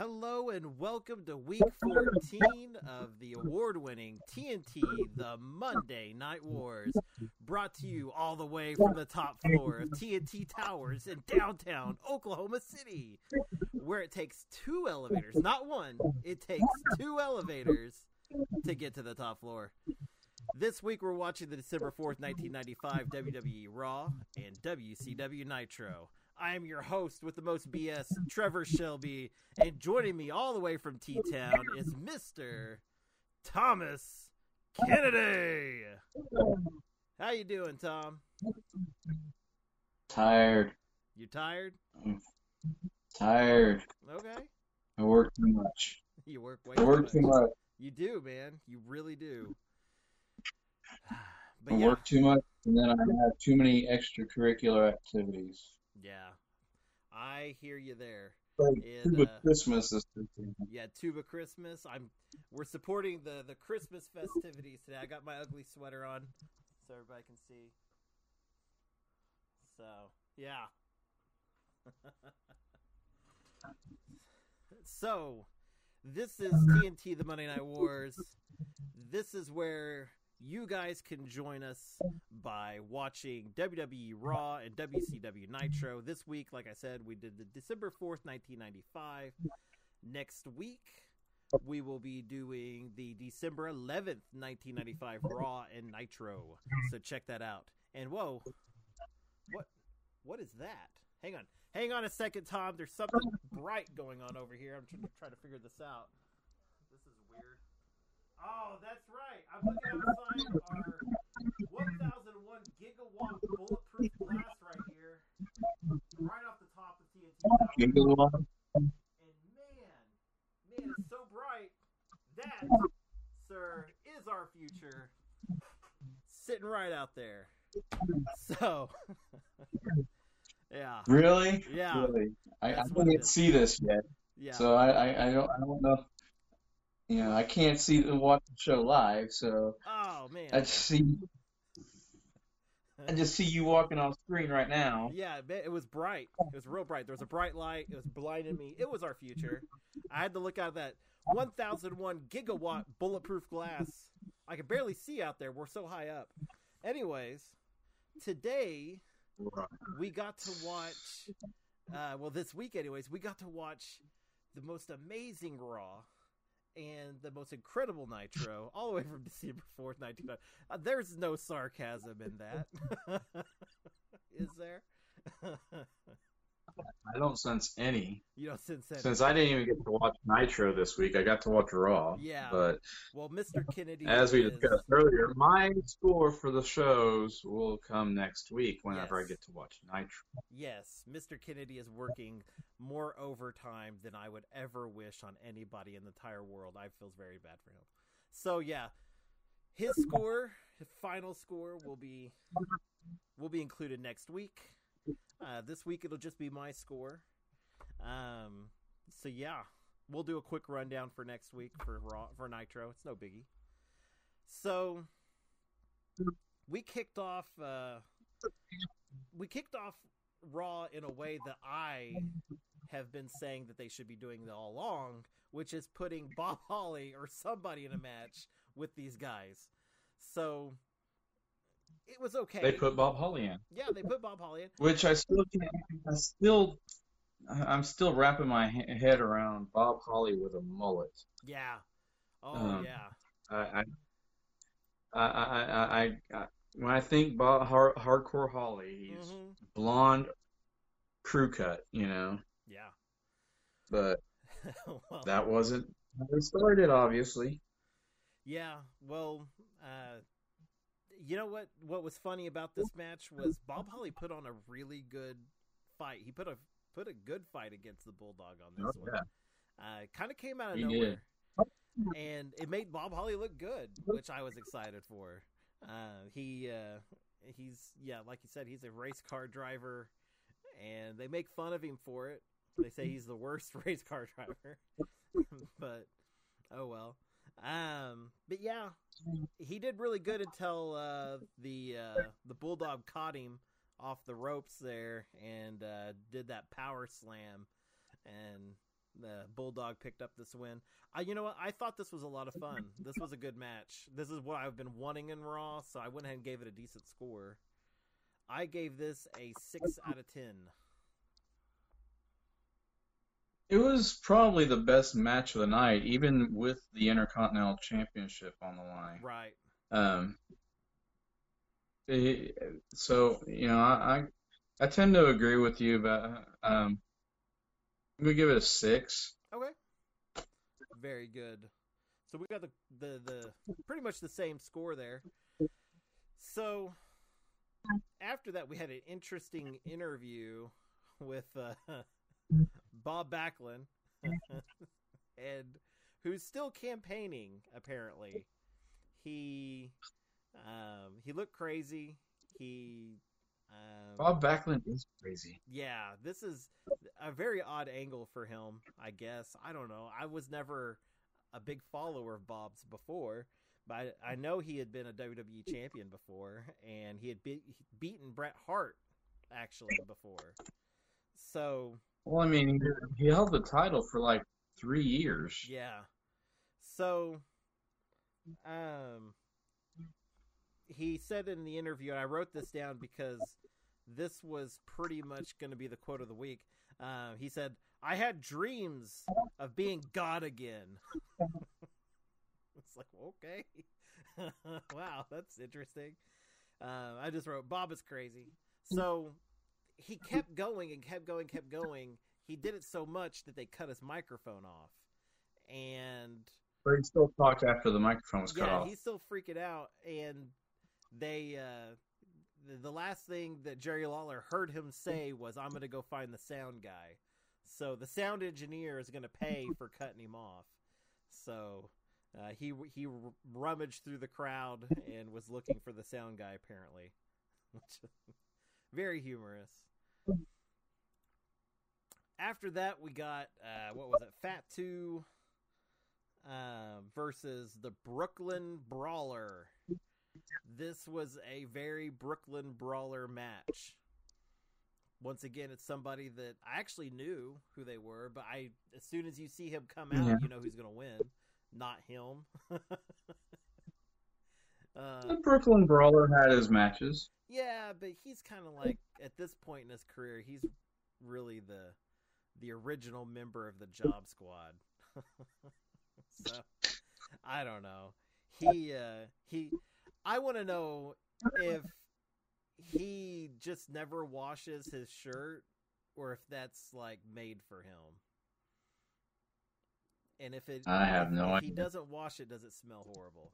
Hello and welcome to week 14 of the award winning TNT The Monday Night Wars, brought to you all the way from the top floor of TNT Towers in downtown Oklahoma City, where it takes two elevators, not one, it takes two elevators to get to the top floor. This week we're watching the December 4th, 1995 WWE Raw and WCW Nitro. I am your host with the most BS, Trevor Shelby, and joining me all the way from T Town is Mister Thomas Kennedy. How you doing, Tom? Tired. You tired? I'm Tired. Okay. I work too much. You work way I work too much. You do, man. You really do. I work too much, and then I have too many extracurricular activities. Yeah, I hear you there. And, Tuba uh, Christmas weekend. Yeah, Tuba Christmas. I'm we're supporting the the Christmas festivities today. I got my ugly sweater on so everybody can see. So, yeah. so, this is TNT the Monday Night Wars. This is where you guys can join us by watching WWE Raw and WCW Nitro. This week, like I said, we did the December 4th, 1995. Next week, we will be doing the December 11th, 1995 Raw and Nitro. So check that out. And whoa, what what is that? Hang on. Hang on a second, Tom. There's something bright going on over here. I'm trying to try to figure this out. This is weird. Oh, that's right. I'm looking outside our 1001 gigawatt bulletproof glass right here, right off the top of TNT. Tower. Gigawatt. And man, man, it's so bright. That, sir, is our future. Sitting right out there. So, yeah, Really? yeah, Really? I, I That's what it can't is. see this yet, yeah. so I, I, I don't I don't know. You know, I can't see the watch the show live, so Oh man. I just see I just see you walking off screen right now. Yeah, it it was bright. It was real bright. There was a bright light. It was blinding me. It was our future. I had to look out of that 1001 gigawatt bulletproof glass. I could barely see out there. We're so high up. Anyways, today we got to watch. Uh, well, this week, anyways, we got to watch the most amazing Raw and the most incredible Nitro, all the way from December fourth, nineteen ninety. Uh, there's no sarcasm in that, is there? I don't sense any. you don't sense that. Since I didn't even get to watch Nitro this week, I got to watch Raw. Yeah. But well, Mr. Kennedy, as we is- discussed earlier, my score for the shows will come next week whenever Yes. I get to watch Nitro. Yes, Mr. Kennedy is working more overtime than I would ever wish on anybody in the entire world. I feels very bad for him. So yeah, his score, his final score, will be will be included next week. Uh, this week it'll just be my score. Um, so yeah, we'll do a quick rundown for next week for Raw for Nitro. It's no biggie. So we kicked off. Uh, we kicked off Raw in a way that I have been saying that they should be doing all along, which is putting Bob Holly or somebody in a match with these guys. So it was okay. They put Bob Holly in, yeah, they put Bob Holly in. which I still can't. I still, I'm still wrapping my head around Bob Holly with a mullet. Yeah. Oh Um, yeah. I, I, I, I, I, when I think Bob hard, hardcore Holly, he's hmm blonde, crew cut, you know. Yeah. But well, that wasn't how it started, obviously. Yeah, well, uh, you know what? What was funny about this match was Bob Holly put on a really good fight. He put a put a good fight against the Bulldog on this Oh, one. yeah. Uh, kind of came out of He nowhere, and it made Bob Holly look good, which I was excited for. Uh, he uh, he's yeah, like you said, he's a race car driver, and they make fun of him for it. They say he's the worst race car driver, but oh well. Um, but yeah, he did really good until uh, the uh, the bulldog caught him off the ropes there and uh, did that power slam, and The Bulldog picked up this win. I, you know what? I thought this was a lot of fun. This was a good match. This is what I've been wanting in Raw, so I went ahead and gave it a decent score. I gave this a six out of ten. It was probably the best match of the night, even with the Intercontinental Championship on the line. Right. Um, it, so you know, I, I tend to agree with you, but um, gonna give it a six. Okay. Very good. So we got the the the pretty much the same score there. So after that, we had an interesting interview with uh, Bob Backlund, and who's still campaigning. Apparently, he um, he looked crazy. He um, Bob Backlund is crazy. yeah, this is a very odd angle for him, I guess. I don't know. I was never a big follower of Bob's before, but I, I know he had been a WWE champion before, and he had be- beaten Bret Hart actually before. So Well, I mean, he, he held the title for like three years. yeah, so um, he said in the interview, and I wrote this down because this was pretty much going to be the quote of the week. Uh, he said, "I had dreams of being God again." it's like okay, wow, that's interesting. Uh, I just wrote, "Bob is crazy." So he kept going and kept going, kept going. He did it so much that they cut his microphone off, and But he still talked after the microphone was cut yeah, off. he's still freaking out, and they uh, the, the last thing that Jerry Lawler heard him say was, "I'm going to go find the sound guy." So the sound engineer is going to pay for cutting him off. So uh, he he rummaged through the crowd and was looking for the sound guy apparently, which very humorous. After that, we got uh, what was it? Fat Two uh, versus the Brooklyn Brawler. This was a very Brooklyn Brawler match. Once again, it's somebody that I actually knew who they were, but I as soon as you see him come out, Yeah. you know who's going to win, not him. uh, The Brooklyn Brawler had his matches. yeah, but he's kind of like at this point in his career, he's really the the original member of the Job Squad. so I don't know. He uh he I want to know if he just never washes his shirt or if that's like made for him. And if it I have no if he doesn't wash it, does it smell horrible?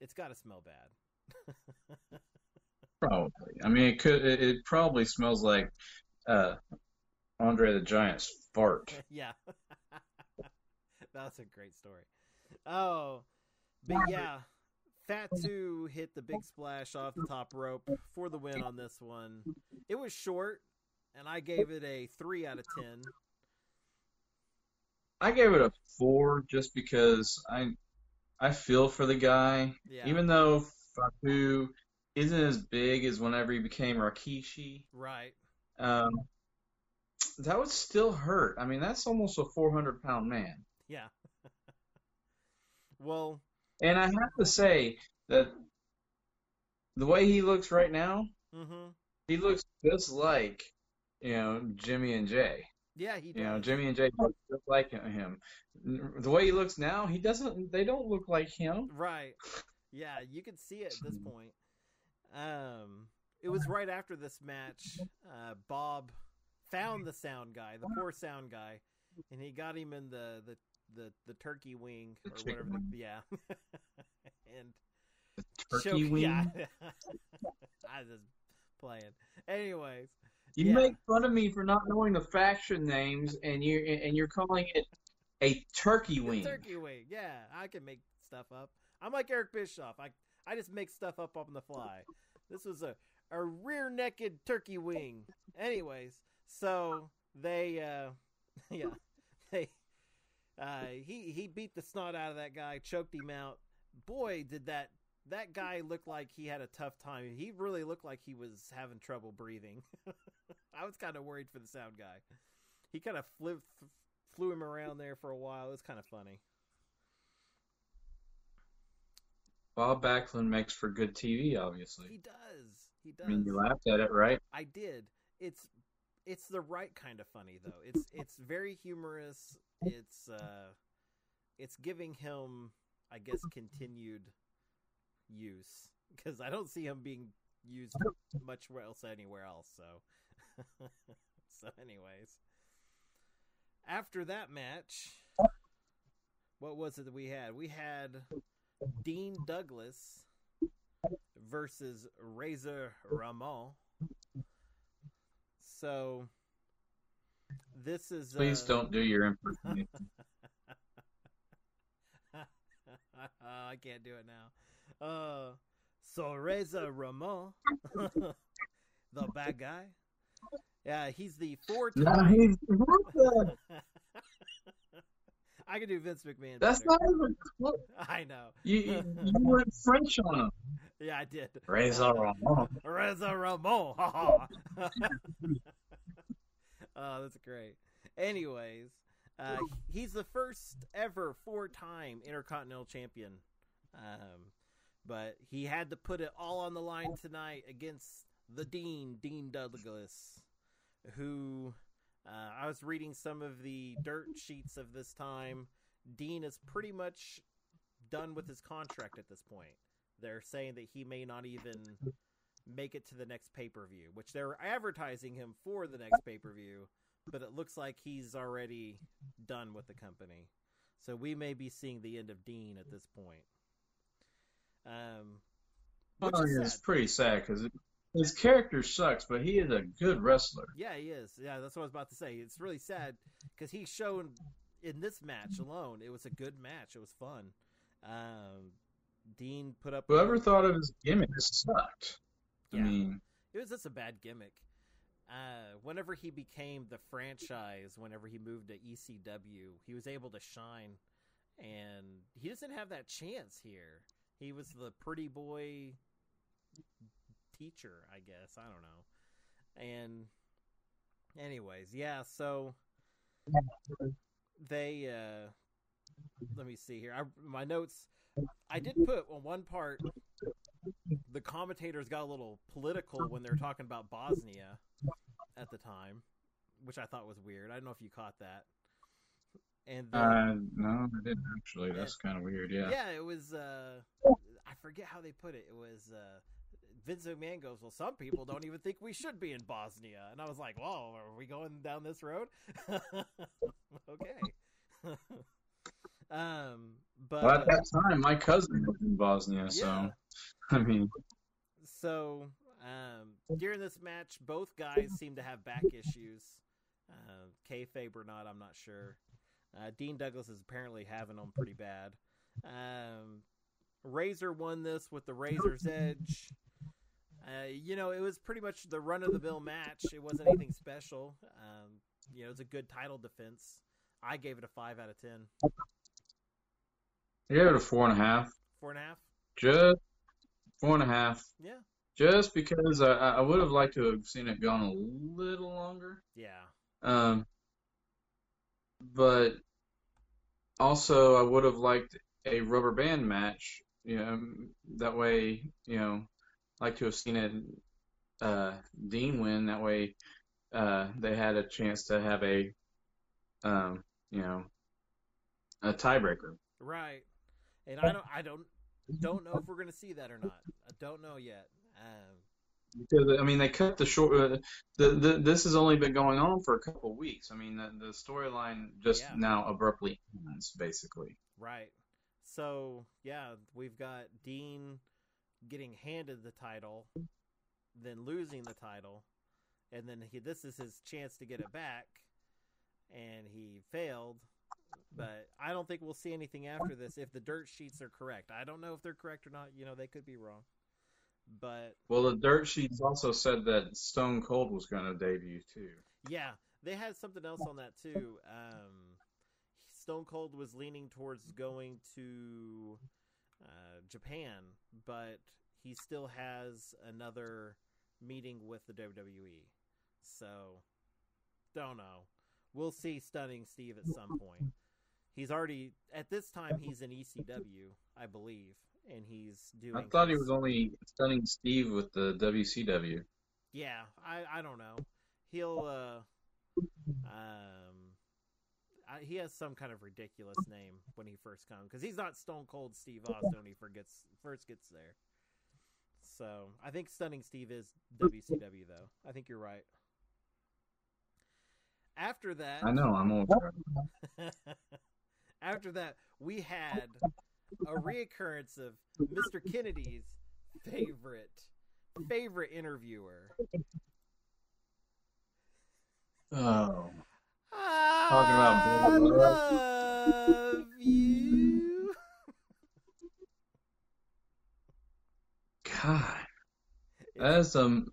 It's got to smell bad. Probably. I mean, it could. It, it probably smells like uh, Andre the Giant's fart. yeah. That's a great story. Oh, but yeah, Fat 2 hit the big splash off the top rope for the win on this one. It was short, and I gave it a 3 out of 10. I gave it a four just because I I feel for the guy. Yeah. Even though Fatu isn't as big as whenever he became Rikishi, Right. um, that would still hurt. I mean, that's almost a 400 pound man. Yeah. well, And I have to say that the way he looks right now, hmm he looks just like, you know, Jimmy and Jey. yeah, he does. You know, Jimmy and Jey look just like him. The way he looks now, he doesn't. They don't look like him. Right. Yeah, you could see it at this point. Um, it was right after this match. Uh, Bob found the sound guy, the poor sound guy, and he got him in the the the, the turkey wing or whatever. The, yeah. and Turkey choke- wing. Yeah. I was just playing. Anyways, You Yeah. make fun of me for not knowing the faction names, and you and you're calling it a turkey the wing. turkey wing. Yeah, I can make stuff up. I'm like Eric Bischoff. I I just make stuff up on the fly. This was a a rear naked turkey wing. Anyways, so they uh yeah they uh he he beat the snot out of that guy, choked him out. Boy, did that that guy look like he had a tough time. He really looked like he was having trouble breathing. I was kind of worried for the sound guy. he kind of flew flew him around there for a while. It was kind of funny. Bob Backlund makes for good TV, obviously. He does. He does. I mean, you laughed at it, right? I did. It's it's the right kind of funny though. It's it's very humorous. It's uh it's giving him I guess continued use because I don't see him being used much else anywhere else. So so anyways, after that match, what was it that we had? We had Dean Douglas versus Razor Ramon. So this is. Please uh, don't do your impersonation. I can't do it now. Uh, so Reza Ramon, the bad guy. Yeah, he's the four-time. No, he's what the- I can do Vince McMahon. That's better. not even. close. I know. You, you, you went French on him. Yeah, I did. Razor Ramon. Reza Ramon. Ha ha. oh, that's great. Anyways, uh, he's the first ever four-time Intercontinental Champion. Um, but he had to put it all on the line tonight against the Dean, Dean Douglas, who uh, I was reading some of the dirt sheets of this time. Dean is pretty much done with his contract at this point. They're saying that he may not even make it to the next pay per view, which they're advertising him for the next pay per view, but it looks like he's already done with the company. So we may be seeing the end of Dean at this point. Um, which Oh, is it's pretty sad because his character sucks, but he is a good wrestler. Yeah, he is. Yeah, that's what I was about to say. It's really sad because he's shown in this match alone. It was a good match. It was fun. Um, Dean put up. Whoever thought of his gimmick sucked. I Yeah. mean, It was just a bad gimmick. Uh, whenever he became the franchise, whenever he moved to ECW, he was able to shine, and he doesn't have that chance here. He was the pretty boy teacher, I guess. I don't know. And, anyways, yeah. So they. Uh, let me see here. I, my notes. I did put on one part the commentators got a little political when they were talking about Bosnia at the time, which I thought was weird. I don't know if you caught that. And then, uh, no, I didn't actually. That's kind of weird. Yeah. yeah, it was. Uh, I forget how they put it. It was uh, Vince McMahon goes, "Well, some people don't even think we should be in Bosnia," and I was like, "Whoa, are we going down this road?" okay. um, but Well, at that time, my cousin was in Bosnia, so I mean, So um, during this match, both guys seem to have back issues. Uh, kayfabe or not, I'm not sure. Uh, Dean Douglas is apparently having them pretty bad. Um, Razor won this with the Razor's Edge. Uh, you know, it was pretty much the run of the mill match. It wasn't anything special. Um, you know, it was a good title defense. I gave it a five out of ten. I gave it a four and a half. Four and a half. Just four and a half. Yeah. Just because I, I would have liked to have seen it gone a little longer. Yeah. Um, but also I would have liked a rubber band match. You know, that way, you know, like to have seen it uh, Dean win. That way, uh, they had a chance to have a, um, you know, a tiebreaker. Right. And I don't I don't don't know if we're gonna see that or not. I don't know yet. Um, Because I mean, they cut the short. Uh, the, the this has only been going on for a couple of weeks. I mean, the, the storyline just Yeah. now abruptly ends, basically. right. So yeah, we've got Dean getting handed the title, then losing the title, and then he, this is his chance to get it back, and he failed. But I don't think we'll see anything after this if the dirt sheets are correct. I don't know if they're correct or not. You know, they could be wrong. But Well, the dirt sheets also said that Stone Cold was going to debut too. Yeah, they had something else on that too. Um, Stone Cold was leaning towards going to uh, Japan, but he still has another meeting with the WWE. So, don't know. we'll see Stunning Steve at some point. He's already at this time he's in ECW, I believe, and he's doing. I thought he was only stunning Steve with the WCW. Yeah, I I don't know. He'll uh um I, he has some kind of ridiculous name when he first comes because he's not Stone Cold Steve Austin when he forgets first gets there. So I think Stunning Steve is WCW though. I think you're right. After that, I know, I'm old. After that, we had a reoccurrence of Mr. Kennedy's favorite favorite interviewer. Oh, Talking about I Brother Love. love you. God, that is um.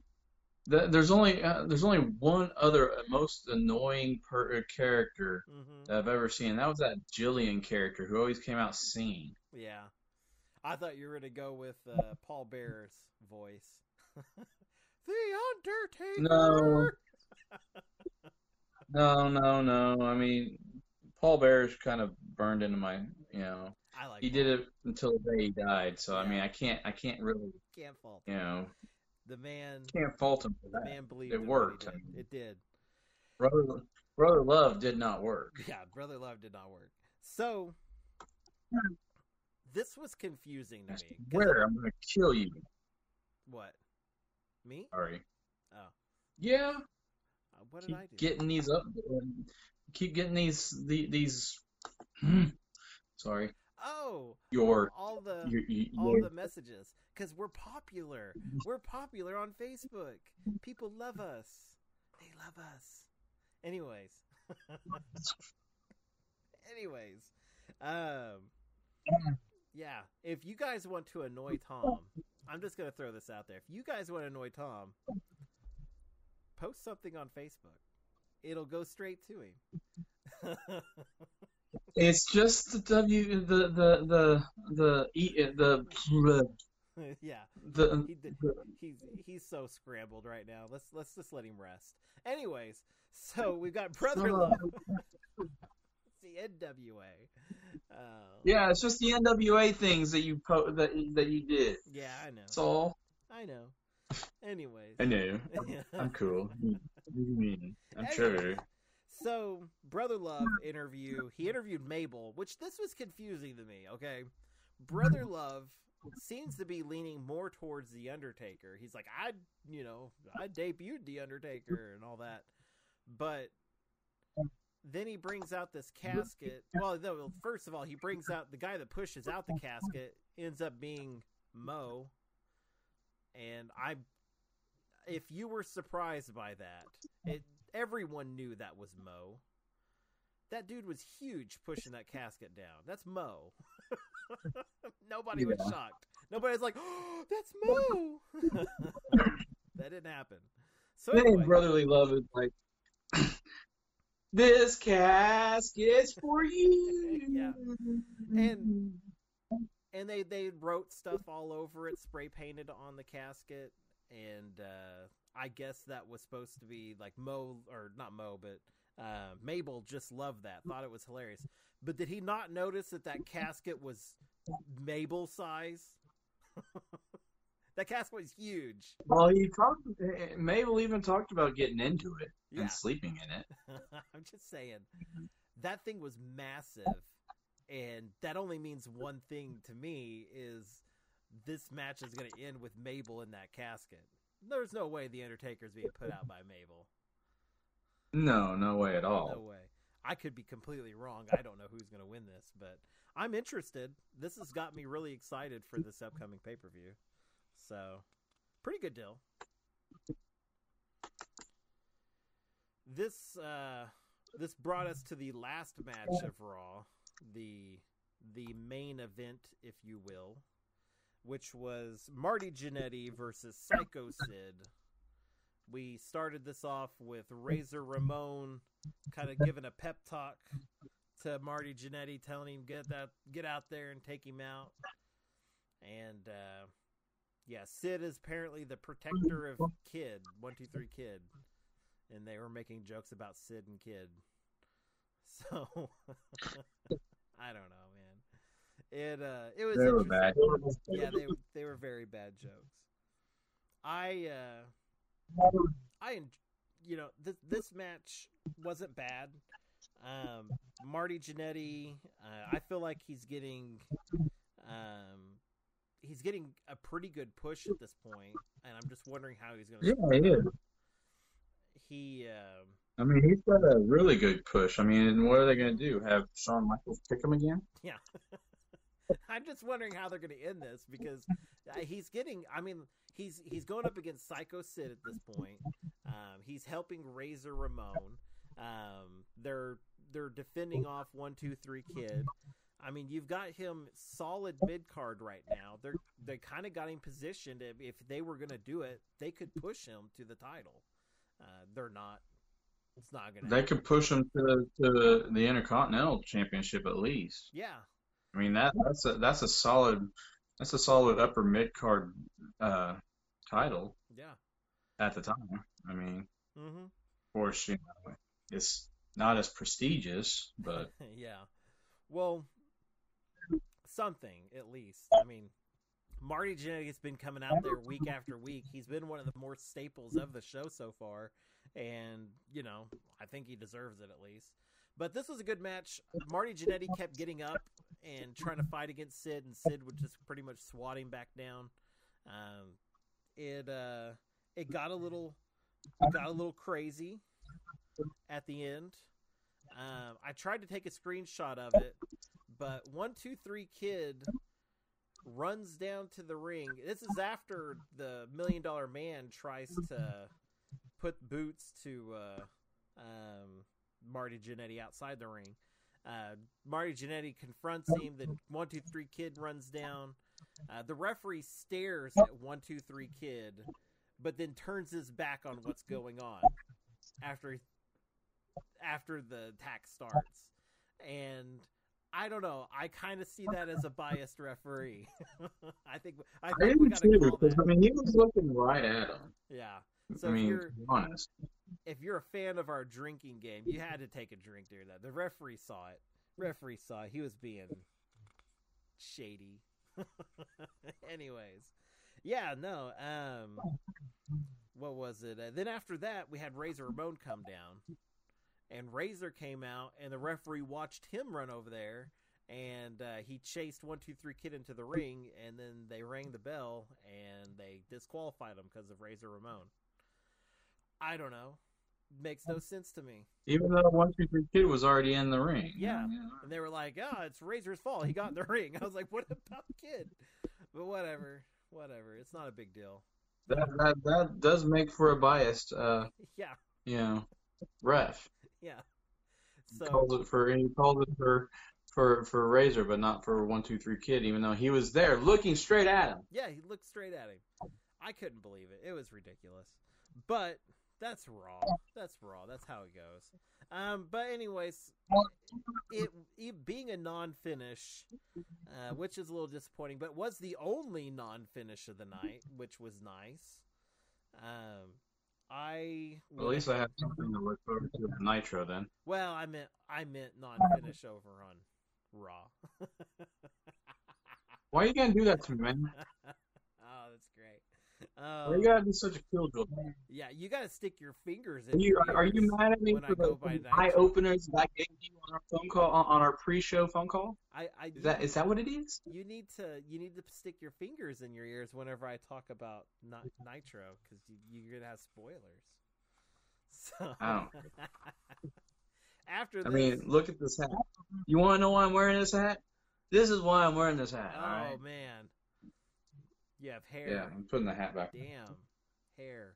That, there's only uh, there's only one other uh, most annoying per uh, character Mhm. that I've ever seen. That was that Jillian character who always came out singing. Yeah, I thought you were gonna go with uh, Paul Bearer's voice. the Undertaker. No, no, no. No. I mean, Paul Bearer's kind of burned into my, you know, I like. he Paul. did it until the day he died. So I mean, I can't, I can't really, Can't fault. you know, The man. can't fault him for The that. man believed. It in what he worked, did. I mean. It did. Brother, Brother Love did not work. Yeah, Brother Love did not work. So this was confusing to me. swear, I'm gonna kill you. What? Me? Sorry. Oh. Yeah. What did Keep I do? getting these up. Keep getting these, the, these. Sorry. oh, Your, all the your, your, all your the messages because we're popular. We're popular on Facebook. People love us. They love us. Anyways. Anyways. Um yeah, if you guys want to annoy Tom, I'm just going to throw this out there. If you guys want to annoy Tom, post something on Facebook. It'll go straight to him. It's just the W, the the the the E, the yeah. the, He the he's he's so scrambled right now. Let's let's just let him rest. Anyways, so we've got Brother Love. the NWA. Uh, yeah, it's just the NWA things that you po- that that you did. yeah, I know. That's all. I know. Anyways, I know. I'm cool. What do you mean? I'm sure. so Brother Love interview. He interviewed Mabel, which this was confusing to me. Okay, Brother Love seems to be leaning more towards the Undertaker. He's like, I, you know, I debuted the Undertaker and all that, but then he brings out this casket. Well, no, first of all, he brings out the guy that pushes out the casket ends up being Mo, and I. If you were surprised by that, it everyone knew that was Mo. That dude was huge pushing that casket down. That's Mo. Nobody was shocked. Nobody was like, oh, "That's Mo." that didn't happen. So anyway, brotherly love is like, this casket's for you. Yeah. And- and they they wrote stuff all over it, spray painted on the casket, and uh, I guess that was supposed to be like Mo or not Mo, but uh, Mabel just loved that, thought it was hilarious. But did he not notice that that casket was Mabel size? that casket was huge. Well, he talked. Mabel even talked about getting into it Yeah. and sleeping in it. I'm just saying that thing was massive, and that only means one thing to me is this match is going to end with Mabel in that casket. There's no way the Undertaker's being put out by Mabel. No, no way at all. No way. I could be completely wrong. I don't know who's going to win this, but I'm interested. This has got me really excited for this upcoming pay per view. So, pretty good deal. This uh, this brought us to the last match of Raw, the the main event, if you will, which was Marty Jannetty versus Sycho Sid. We started this off with Razor Ramon kind of giving a pep talk to Marty Jannetty, telling him get that get out there and take him out. And uh, yeah, Sid is apparently the protector of Kid one two three Kid, and they were making jokes about Sid and Kid. So I don't know, man. It uh, it was They were bad. Yeah, they they were very bad jokes. I uh, I you know this this match wasn't bad. Um, Marty Jannetty, uh, I feel like he's getting um, he's getting a pretty good push at this point, and I'm just wondering how he's going to. Yeah, he is. He um, I mean, he's got a really good push. I mean, what are they going to do? Have Shawn Michaels pick him again? Yeah. I'm just wondering how they're going to end this because uh, he's getting. I mean, he's he's going up against Sycho Sid at this point. Um, he's helping Razor Ramon. Um, they're they're defending off one two three kid. I mean, you've got him solid mid card right now. They're they kind of got him positioned. If, if they were going to do it, they could push him to the title. Uh, they're not. It's not going to. They could push him to, to the Intercontinental Championship at least. Yeah, I mean, that that's a that's a solid that's a solid upper mid card uh, title yeah. at the time. I mean, Mm-hmm. of course, you know, it's not as prestigious, but yeah. Well, something at least. I mean, Marty Jannetty has been coming out there week after week. He's been one of the more staples of the show so far, and you know, I think he deserves it at least. But this was a good match. Marty Jannetty kept getting up and trying to fight against Sid, and Sid would just pretty much swat him back down. Um, it uh, it got a little, it got a little crazy at the end. Um, I tried to take a screenshot of it, but one two three kid runs down to the ring. This is after the Million Dollar Man tries to put boots to uh, um, Marty Jannetty outside the ring. Uh, Marty Jannetty confronts him. The one two three kid runs down. Uh, the referee stares at one two three kid, but then turns his back on what's going on after after the attack starts. And I don't know. I kind of see that as a biased referee. I think I I we got too to call because I mean he was looking right at him. Yeah. So I if you're honest, if you're a fan of our drinking game, you had to take a drink during that. The referee saw it. Referee saw it. He was being shady. Anyways, yeah, no. Um, what was it? Uh, then after that, we had Razor Ramon come down, and Razor came out, and the referee watched him run over there, and uh, he chased one two three kid into the ring, and then they rang the bell, and they disqualified him because of Razor Ramon. I don't know. Makes no sense to me. even though one two three kid was already in the ring. Yeah. And they were like, "Oh, it's Razor's fault. He got in the ring." I was like, "What about the kid?" But whatever, whatever. It's not a big deal. that that that does make for a biased, uh, Yeah, you know, ref. yeah. He So calls it for he calls it for for for Razor, but not for one two three kid. Even though he was there looking straight at him. yeah, he looked straight at him. I couldn't believe it. It was ridiculous. But that's raw. That's raw. That's how it goes. Um, but anyways, it, it being a non-finish, uh, which is a little disappointing, but was the only non-finish of the night, which was nice. Um, I Well, at least I have something to look forward to at Nitro then. Well, I meant I meant non-finish over on Raw. Why are you gonna do that to me, man? Oh. Why you Um, gotta be such a killjoy? yeah, you got to stick your fingers Are in. you are you mad at me I for the, by for the eye openers that I gave you on our phone call on, our pre-show phone call? I, I Is that is that what it is? you need to you need to stick your fingers in your ears whenever I talk about Ni- Nitro because you, you're gonna have spoilers. So I after I mean, look at this hat. You want to know why I'm wearing this hat? This is why I'm wearing this hat. oh right? man, you have hair. Yeah, I'm putting the hat back. Damn, hair.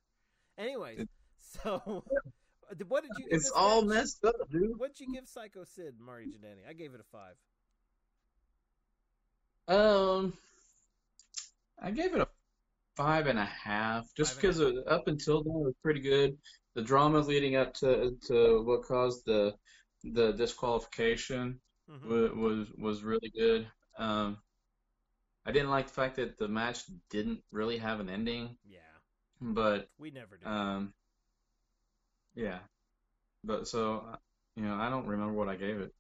Anyways, so what did you? Give It's all match? messed up, dude. What'd you give Sycho Sid, Marty Jannetty? I gave it a five. Um, I gave it a five and a half, just Five and a because up until then it was pretty good. The drama leading up to to what caused the the disqualification Mhm. was was, was really good. Um, I didn't like the fact that the match didn't really have an ending, Yeah, but we never do. um, yeah, but so You know, I don't remember what I gave it.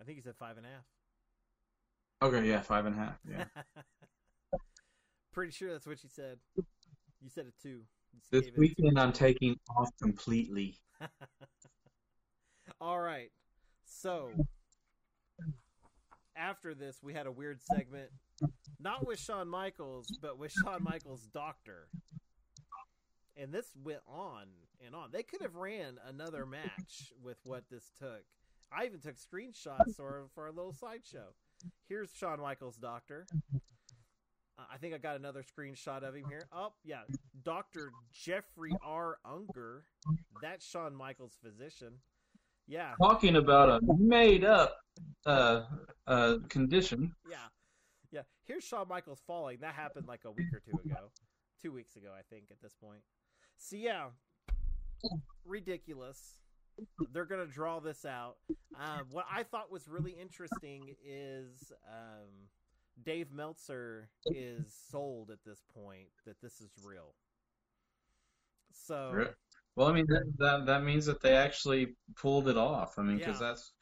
I think he said five and a half. Okay, yeah, five and a half. Yeah. Pretty sure that's what you said. You said it too. this weekend, I'm taking off completely. All right. So after this, we had a weird segment, not with Shawn Michaels, but with Shawn Michaels' doctor. And this went on and on. They could have ran another match with what this took. I even took screenshots for for a little sideshow. Here's Shawn Michaels' doctor. Uh, I think I got another screenshot of him here. Oh, yeah. Dr. Jeffrey R. Unger. That's Shawn Michaels' physician. Yeah. Talking about a made up uh, uh, condition. Yeah. Yeah. Here's Shawn Michaels falling. That happened like a week or two ago. Two weeks ago, I think, at this point. So, yeah. Ridiculous. They're going to draw this out. Um, what I thought was really interesting is um, Dave Meltzer is sold at this point that this is real. So. Well, I mean that, that that means that they actually pulled it off. I mean, because Yeah. that's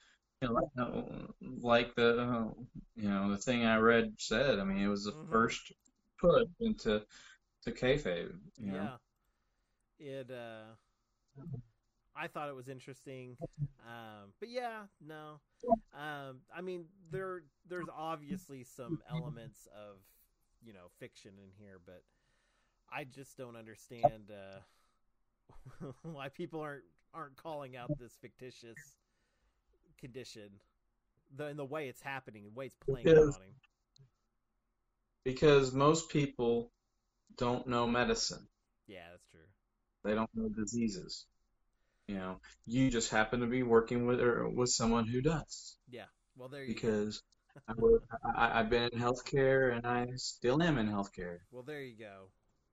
you know, like, the you know the thing I read said. I mean, it was the Mhm. first push into to kayfabe. You know, Yeah. It uh I thought it was interesting. Um but yeah, no. Um I mean there there's obviously some elements of, you know, fiction in here, but I just don't understand uh why people aren't aren't calling out this fictitious condition. The in the way it's happening, the way it's playing out Because- on him. because most people don't know medicine. Yeah, that's true. They don't know diseases. You know, you just happen to be working with or with someone who does. Yeah. Well there you go. Because I work, I, I've been in healthcare and I still am in healthcare. Well there you go.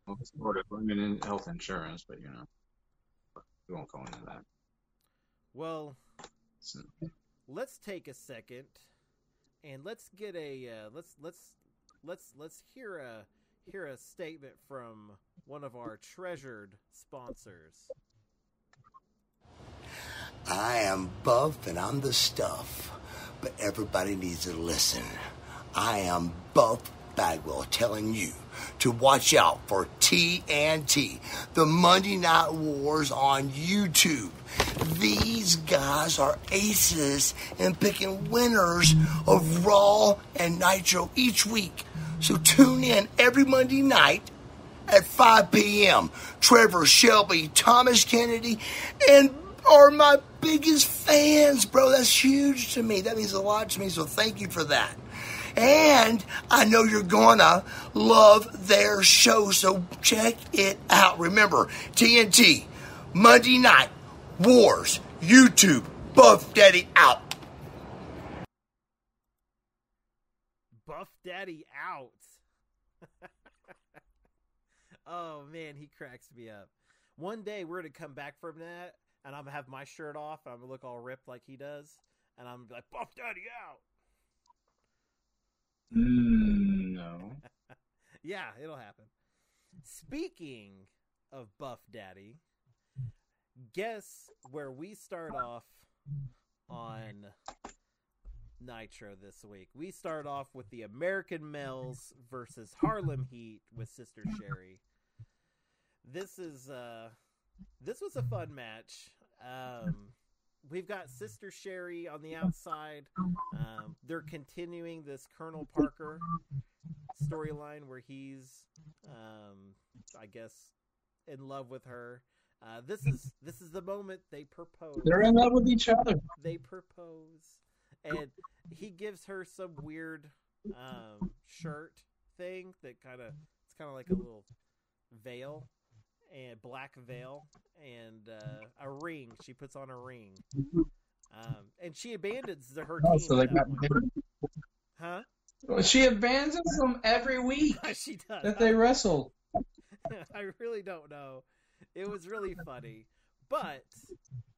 Well, sort of. I'm in health insurance, but you know, we won't go into that. Well, So, let's take a second and let's get a uh, let's let's let's let's hear a hear a statement from one of our treasured sponsors. I am buff and I'm the stuff, but everybody needs to listen. I am Buff Bagwell telling you to watch out for TNT, the Monday Night Wars on YouTube. These guys are aces in picking winners of Raw and Nitro each week. So tune in every Monday night at 5 p.m. Trevor Shelby, Thomas Kennedy, and are my biggest fans, bro. That's huge to me. That means a lot to me. So thank you for that. And I know you're gonna love their show, so check it out. Remember, TNT, Monday night, Wars, YouTube, Buff Daddy out. Buff Daddy out. oh man, he cracks me up. One day we're gonna come back from that, and I'm gonna have my shirt off. And I'm gonna look all ripped like he does, and I'm gonna be like Buff Daddy out. Mm, no. Yeah, it'll happen. Speaking of Buff Daddy, guess where we start off on Nitro this week? We start off with the American Males versus Harlem Heat with Sister Sherri. This is uh this was a fun match. Um we've got Sister Sherri on the outside. Um, they're continuing this Colonel Parker storyline where he's, um, I guess, in love with her. Uh, this is this is the moment they propose. They're in love with each other. They propose, and he gives her some weird um, shirt thing that kind of it's kind of like a little veil and black veil and uh, a ring. She puts on a ring, um, and she abandons the, her team. Oh, so they got. Huh? Well, She abandons them every week she does. that they wrestle. I really don't know. It was really funny. But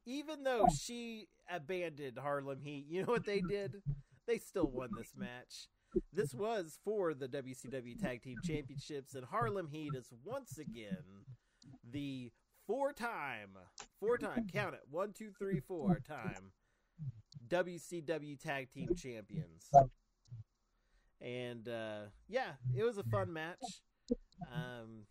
even though she abandoned Harlem Heat, you know what they did? They still won this match. This was for the WCW Tag Team Championships, and Harlem Heat is once again the four time, four time, count it, one, two, three, four time WCW Tag Team Champions. And uh, yeah, it was a fun match. Um,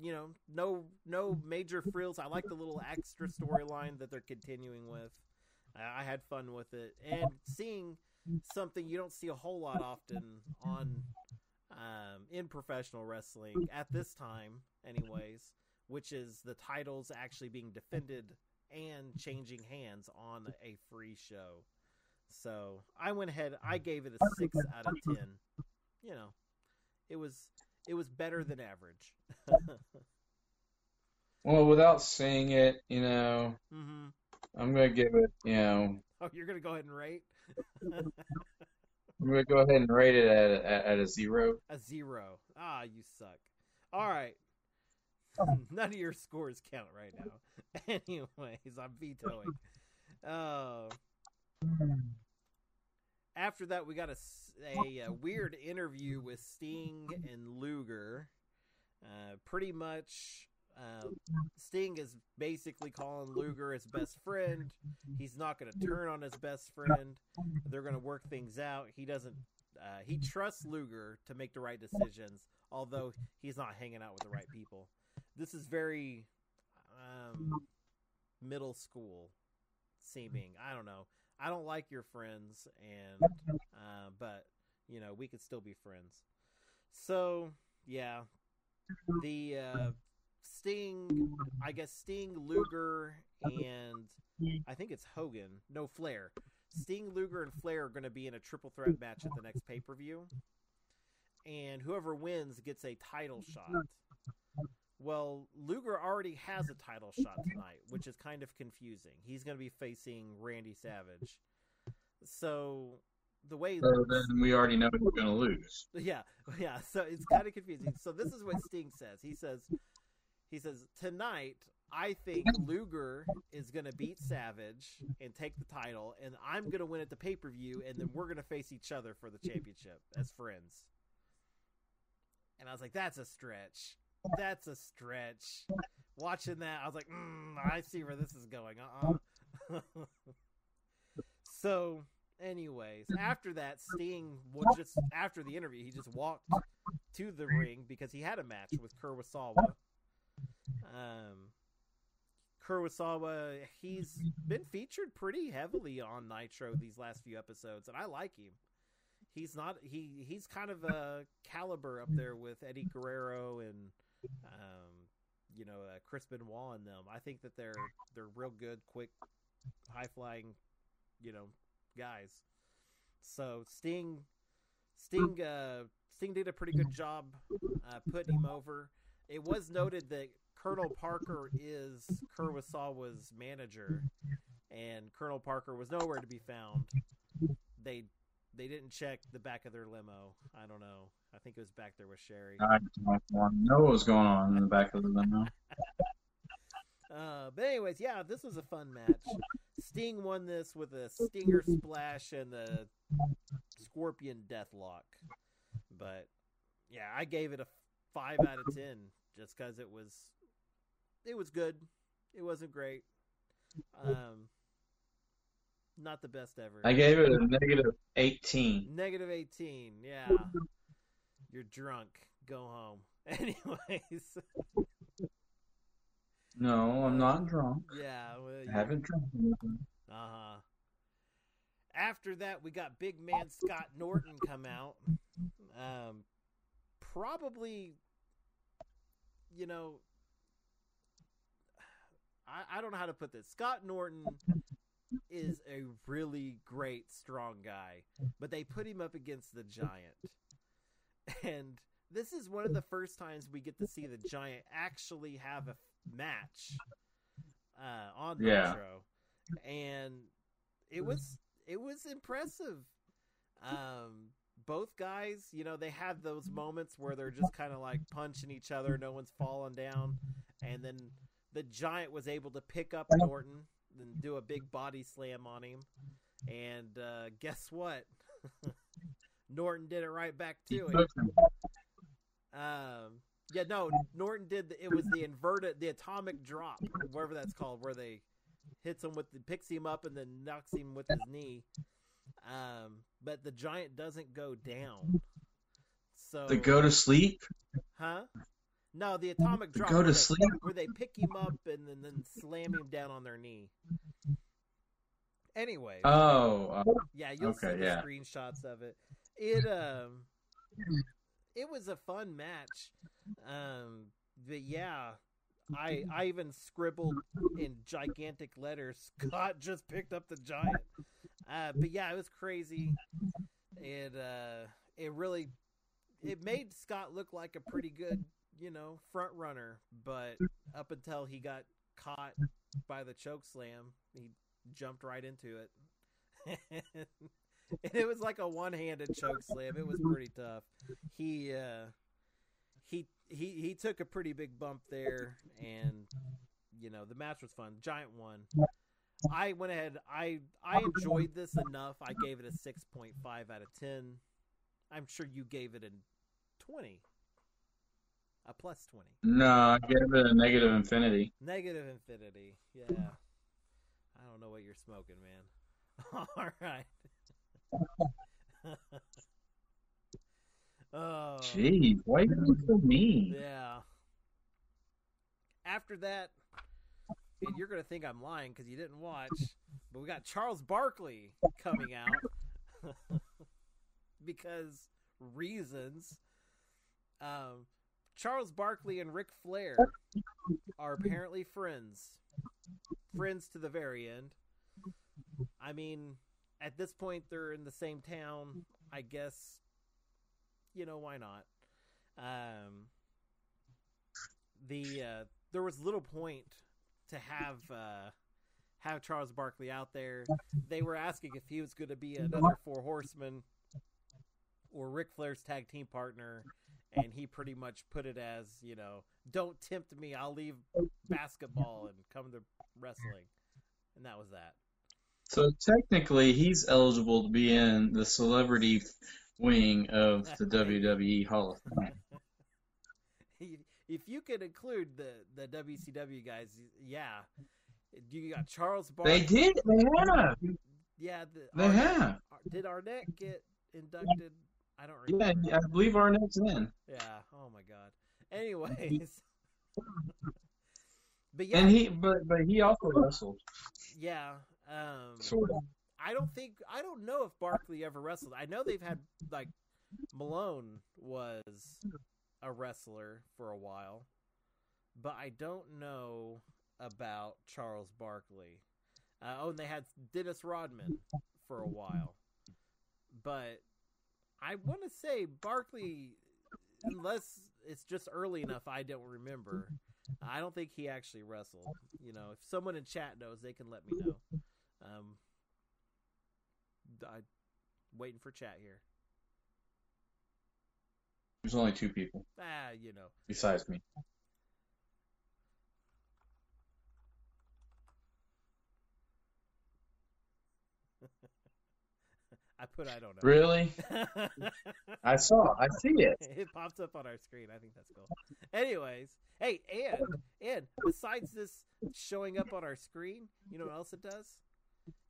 you know, no no major frills. I like the little extra storyline that they're continuing with. I, had fun with it, and seeing something you don't see a whole lot often on um, in professional wrestling at this time, anyways, which is the titles actually being defended and changing hands on a free show. So I went ahead. I gave it a six out of ten. You know, it was it was better than average. Well, without saying it, you know, mm-hmm. I'm gonna give it, you know, Oh, you're gonna go ahead and rate I'm gonna go ahead and rate it at at, at a zero. a zero. Ah, you suck. All right. None of your scores count right now. Anyways, I'm vetoing. Uh, after that, we got a uh, weird interview with Sting and Luger. Uh, pretty much, uh, Sting is basically calling Luger his best friend. He's not going to turn on his best friend. They're going to work things out. He doesn't. Uh, he trusts Luger to make the right decisions, although he's not hanging out with the right people. This is very um, middle school seeming. I don't know. I don't like your friends, and uh, but you know we could still be friends. So yeah, the uh, Sting, I guess Sting, Luger, and I think it's Hogan. No, Flair. Sting, Luger, and Flair are going to be in a triple threat match at the next pay per view, and whoever wins gets a title shot. Well, Luger already has a title shot tonight, which is kind of confusing. He's going to be facing Randy Savage. So the way So then we already know we're gonna lose. yeah, yeah. So it's kind of confusing. So this is what Sting says. He says, he says tonight I think Luger is going to beat Savage and take the title, and I'm going to win at the pay per view, and then we're going to face each other for the championship as friends. And I was like, that's a stretch. That's a stretch. Watching that, I was like, mm, I see where this is going. Uh uh so, anyways, after that, Sting would just after the interview, he just walked to the ring because he had a match with Kurosawa. Um, Kurosawa, he's been featured pretty heavily on Nitro these last few episodes, and I like him. He's not he he's kind of a caliber up there with Eddie Guerrero and um, you know uh, Chris Benoit and them. I think that they're they're real good, quick, high flying, you know, guys. So Sting, Sting, uh, Sting did a pretty good job uh, putting him over. It was noted that Colonel Parker is Kurosawa's manager, and Colonel Parker was nowhere to be found. They they didn't check the back of their limo. I don't know. I think it was back there with Sherri. I don't know what was going on in the back of the limo. Uh, but anyways, yeah, this was a fun match. Sting won this with a Stinger splash and the Scorpion Deathlock. But yeah, I gave it a five out of ten just because it was it was good. It wasn't great. Um, not the best ever. I gave it a negative 18. Negative eighteen. Yeah, you're drunk. Go home. Anyways, No, I'm not drunk. yeah. Well, I haven't drunk anything. Uh huh. After that, we got big man Scott Norton come out. Um, probably, you know, I, I don't know how to put this. Scott Norton is a really great, strong guy, but they put him up against the Giant. And this is one of the first times we get to see the Giant actually have a match uh, on Yeah. Nitro, and it was it was impressive. Um, both guys, you know, they had those moments where they're just kind of like punching each other, no one's falling down, and then the Giant was able to pick up Norton and do a big body slam on him, and uh, guess what? Norton did it right back to him. Um, Yeah, no, Norton did. The, it was the inverted, the atomic drop, whatever that's called, where they hits him with, the, picks him up, and then knocks him with his knee. Um, but the giant doesn't go down. So The go to sleep. huh? No, the atomic drop. Go where to they- sleep. where they pick him up and then, then slam him down on their knee. Anyway, Oh, uh, yeah, you'll okay, see the yeah. screenshots of it. It um, it was a fun match. Um, but yeah, I I even scribbled in gigantic letters. Scott just picked up the giant. Uh, but yeah, it was crazy. It uh, it really it made Scott look like a pretty good, you know, front runner. But up until he got caught by the choke slam, he jumped right into it. and it was like a one-handed choke slam. It was pretty tough. He uh, he he he took a pretty big bump there, and you know the match was fun. Giant won. I went ahead. I I enjoyed this enough. I gave it a six point five out of ten. I'm sure you gave it a twenty, a plus twenty, no, I gave it a negative infinity. negative infinity. Yeah, I don't know what you're smoking, man. All right. oh, Jeez, why are you so mean? Yeah. After that, and you're gonna think I'm lying because you didn't watch, but we got Charles Barkley coming out because reasons. Um, Charles Barkley and Ric Flair are apparently friends, friends to the very end. I mean, at this point, they're in the same town. I guess, you know, why not? Um, the uh, there was little point to have uh, have Charles Barkley out there. They were asking if he was going to be another Four Horsemen or Ric Flair's tag team partner, and he pretty much put it as you know, "Don't tempt me. I'll leave basketball and come to wrestling," and that was that. So technically, he's eligible to be in the celebrity wing of the WWE Hall of Fame. if you could include the the WCW guys, yeah. You got Charles Barkley. They did. They have. Yeah, the, They Arnett- have. Did Arnett get inducted? I don't Yeah. I believe Arnett's in. Yeah. Oh my god. Anyways. but yeah, And he, but but he also wrestled. yeah. Um, Sort of. I don't think I don't know if Barkley ever wrestled. I know they've had like Malone was a wrestler for a while, but I don't know about Charles Barkley. Uh, oh, and they had Dennis Rodman for a while, but I want to say Barkley, unless it's just early enough, I don't remember. I don't think he actually wrestled. You know, if someone in chat knows, they can let me know. Um, I waiting for chat here. There's only two people Ah, you know. besides me. I put I don't know. Really? I saw. I see it. it pops up on our screen. I think that's cool. Anyways, hey, and and besides this showing up on our screen, you know what else it does?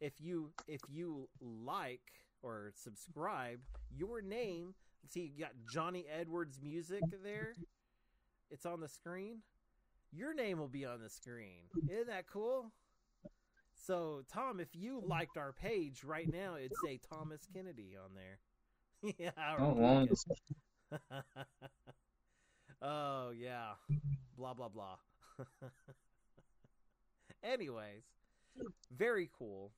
If you if you like or subscribe, your name. See, you got Johnny Edwards music there. It's on the screen. Your name will be on the screen. Isn't that cool? So, Tom, if you liked our page right now, it'd say Thomas Kennedy on there. yeah. I Oh, long. it. oh yeah, blah blah blah. Anyways, very cool.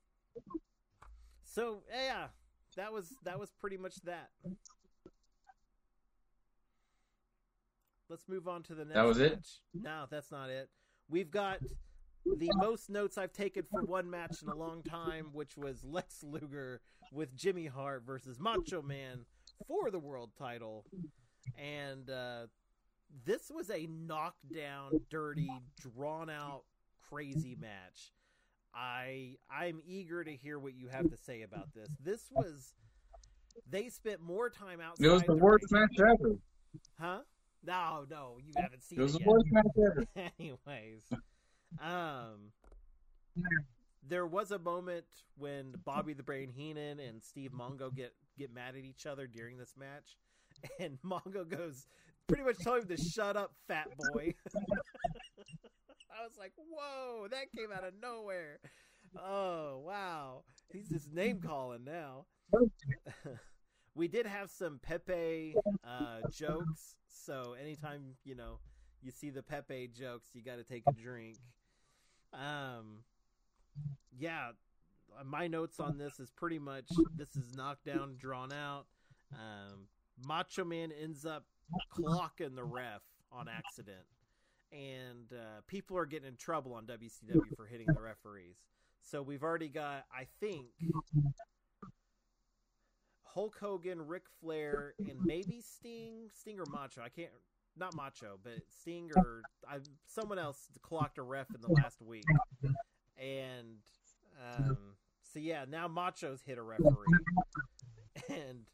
So yeah, that was that was pretty much that. Let's move on to the next. That was it? No, that's not it. We've got the most notes I've taken for one match in a long time, which was Lex Luger with Jimmy Hart versus Macho Man for the world title. And uh, this was a knockdown, dirty, drawn out, crazy match. I I'm eager to hear what you have to say about this. This was they spent more time outside. It was the worst ring- match ever. Huh? No, no, you haven't seen It was it was the worst match ever. Anyways, um, there was a moment when Bobby the Brain Heenan and Steve Mongo get get mad at each other during this match, and Mongo goes pretty much telling him to shut up, fat boy. I was like, whoa, that came out of nowhere. Oh wow, he's just name calling now. we did have some Pepe uh, jokes, so anytime you know you see the Pepe jokes, you got to take a drink. Um, yeah, my notes on this is pretty much this is knocked down, drawn out. Um, Macho Man ends up clocking the ref on accident, and uh, people are getting in trouble on WCW for hitting the referees. So we've already got, I think, Hulk Hogan, Ric Flair, and maybe Sting, Sting or Macho. I can't, not Macho, but Sting or I, someone else clocked a ref in the last week, and um, so yeah, now Macho's hit a referee, and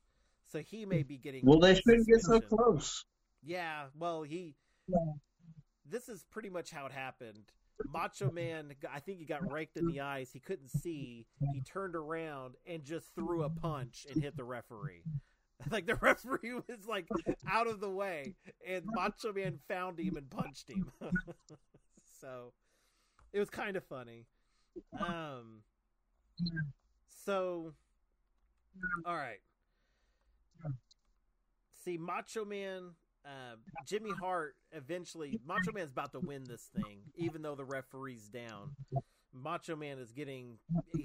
so he may be getting. Well, they shouldn't get so close. Yeah, well, he. This is pretty much how it happened. Macho Man, I think he got raked in the eyes. He couldn't see. He turned around and just threw a punch and hit the referee. Like the referee was like out of the way, and Macho Man found him and punched him. so it was kind of funny. Um. So, all right. See, Macho Man, uh, Jimmy Hart eventually, Macho Man's about to win this thing, even though the referee's down. Macho Man is getting,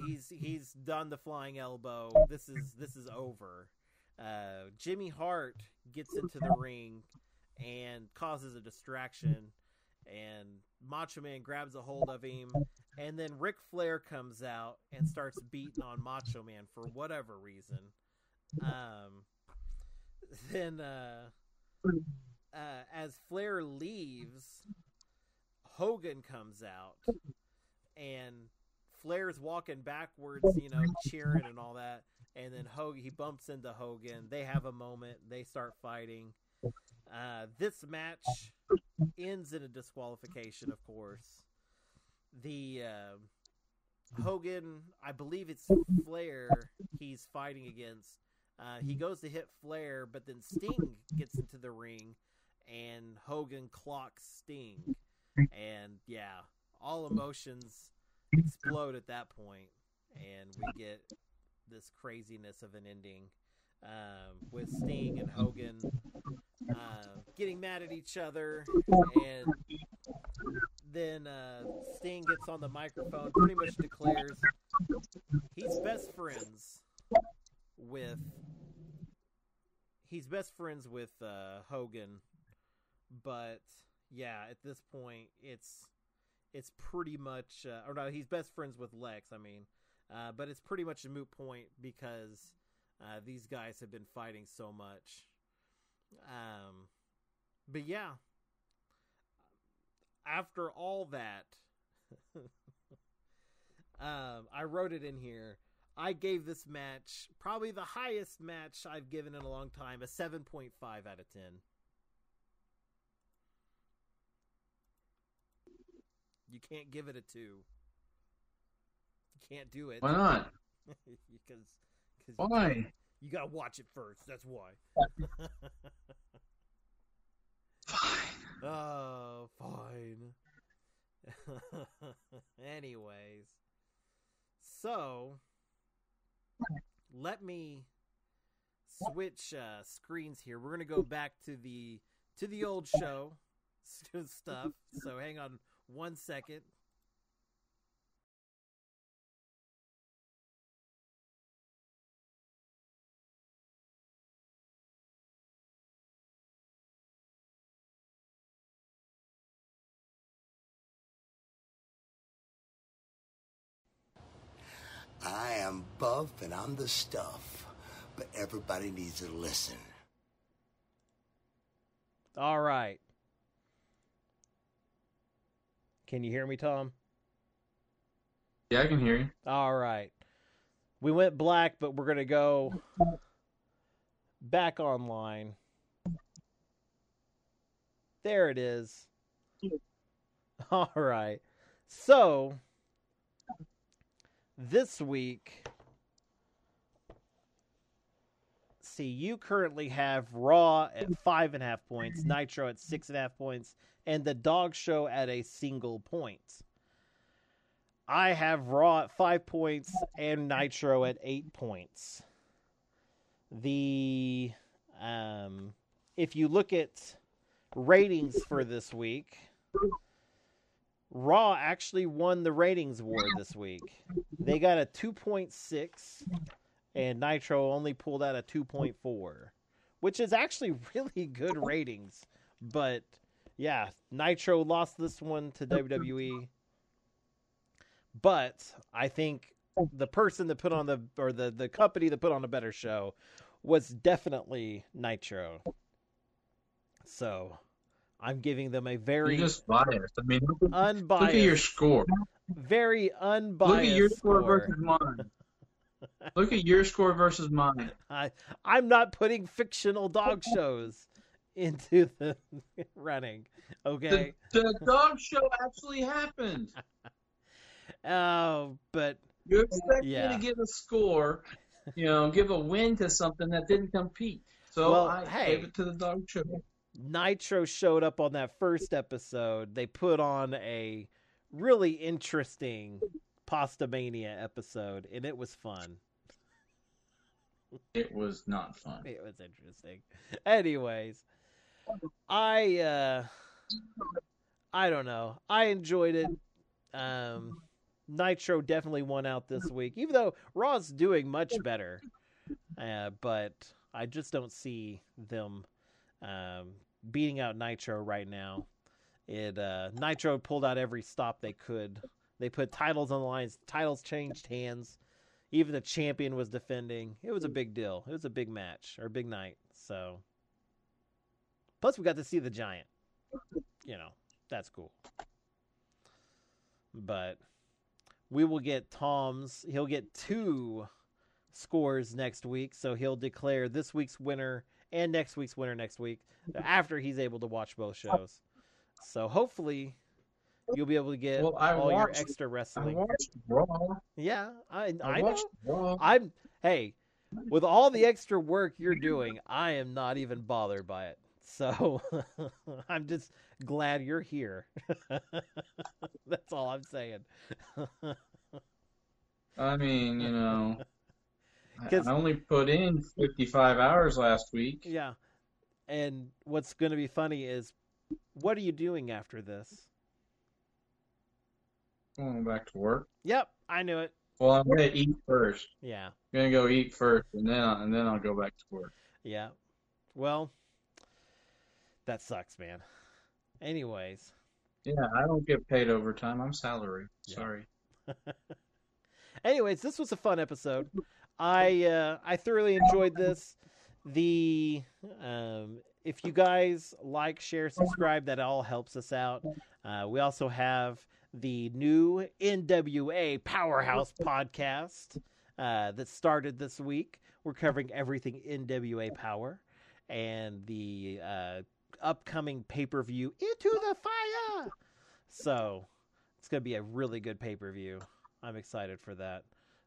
he's he's done the flying elbow. This is this is over. Uh, Jimmy Hart gets into the ring and causes a distraction, and Macho Man grabs a hold of him, and then Ric Flair comes out and starts beating on Macho Man for whatever reason. Um, then uh, uh, as Flair leaves, Hogan comes out, and Flair's walking backwards, you know, cheering and all that. And then Hogan, he bumps into Hogan. They have a moment. They start fighting. Uh, this match ends in a disqualification, of course. The uh, Hogan, I believe it's Flair, he's fighting against. Uh, he goes to hit Flair, but then Sting gets into the ring, and Hogan clocks Sting. And yeah, all emotions explode at that point, and we get this craziness of an ending um, with Sting and Hogan uh, getting mad at each other, and then uh, Sting gets on the microphone, pretty much declares he's best friends with he's best friends with uh, Hogan, but yeah, at this point it's it's pretty much uh, or no, he's best friends with Lex. I mean, uh, but it's pretty much a moot point because uh, these guys have been fighting so much. Um, but yeah, after all that, um, I wrote it in here. I gave this match probably the highest match I've given in a long time, a 7.5 out of 10. You can't give it a 2. You can't do it. Why not? because cause Why? you gotta watch it first. That's why. Fine. Oh, fine. Anyways, so let me switch uh, screens here. We're gonna go back to the to the old show stuff. So hang on one second. I am buff and I'm the stuff, but everybody needs to listen. All right. Can you hear me, Tom? Yeah, I can hear you. All right. We went black, but we're going to go back online. There it is. All right. So this week, see, you currently have Raw at five and a half points, Nitro at six and a half points, and the Dog Show at a single point. I have Raw at five points and Nitro at eight points. The um, if you look at ratings for this week, Raw actually won the ratings war this week. They got a 2.6, and Nitro only pulled out a 2.4, which is actually really good ratings. But yeah, Nitro lost this one to WWE. But I think the person that put on the or the the company that put on a better show was definitely Nitro. So I'm giving them a very You're just biased. I mean, look at, unbiased, look at your score. very unbiased. Look at your score score. versus mine. Look at your score versus mine. I, I'm not putting fictional dog shows into the running. Okay. The, the dog show actually happened. Oh, but You uh, expect Yeah. me to give a score, you know, give a win to something that didn't compete. So Well, I hey. gave it to the dog show. Nitro showed up on that first episode. They put on a really interesting Pasta Mania episode, and it was fun. It was not fun. It was interesting. Anyways, I uh I don't know. I enjoyed it. Um Nitro definitely won out this week, even though Raw's doing much better. Uh, but I just don't see them um, beating out Nitro right now. It uh, Nitro pulled out every stop they could. They put titles on the lines. Titles changed hands. Even the champion was defending. It was a big deal. It was a big match or big night. So, plus we got to see the giant. You know, that's cool. But we will get Tom's. He'll get two scores next week, so he'll declare this week's winner and next week's winner next week after he's able to watch both shows. So hopefully you'll be able to get Well, I all your watched- extra I wrestling. watched Raw. Yeah, I I, I know. watched Raw. I'm hey, with all the extra work you're doing, I am not even bothered by it. So I'm just glad you're here. That's all I'm saying. I mean, you know, I 'Cause- I only put in 55 hours last week. yeah. And what's going to be funny is what are you doing after this? Going back to work. Yep, I knew it. Well, I'm gonna eat first. Yeah. I'm gonna go eat first, and then I'll, and then I'll go back to work. Yeah. Well, that sucks, man. Anyways, Yeah, I don't get paid overtime. I'm salary. Yeah. Sorry. anyways, this was a fun episode. I uh, I thoroughly enjoyed this. The um, if you guys like, share, subscribe, that all helps us out. Uh, we also have the new NWA Powerhouse podcast uh, that started this week. We're covering everything NWA Power and the uh, upcoming pay per view Into the Fire. So it's going to be a really good pay per view. I'm excited for that.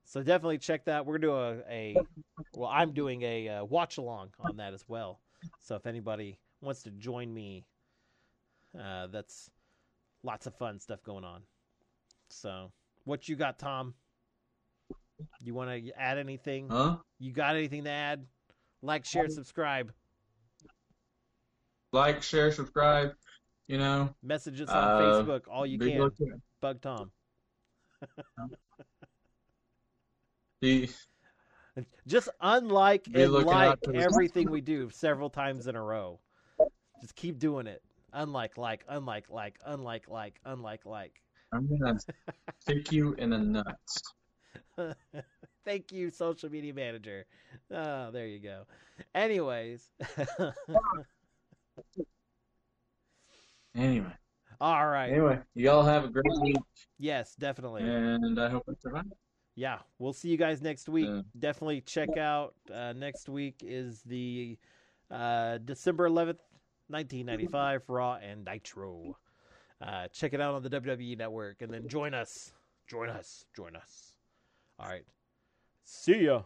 So definitely check that. We're gonna do a, a well, I'm doing a uh, watch along on that as well. So if anybody wants to join me, uh, that's lots of fun stuff going on. So what you got, Tom? You want to add anything? Huh? You got anything to add? Like, share, subscribe. Like, share, subscribe. You know, Messages on Uh, Facebook, all you can. Bug Tom. Be, Just unlike and like out for the- everything we do several times in a row. Just keep doing it. Unlike, like, unlike, like, unlike, like, unlike, like. I'm gonna kick you in the nuts. Thank you, social media manager. Oh, there you go. Anyways, Anyway, all right. anyway, y'all have a great week, Yes, definitely. and I hope it's survives. Yeah, we'll see you guys next week. Yeah. Definitely check out uh, next week is the uh, December 11th, 1995 Raw and Nitro. Uh, check it out on the WWE Network, and then join us. Join us. Join us. All right. See ya.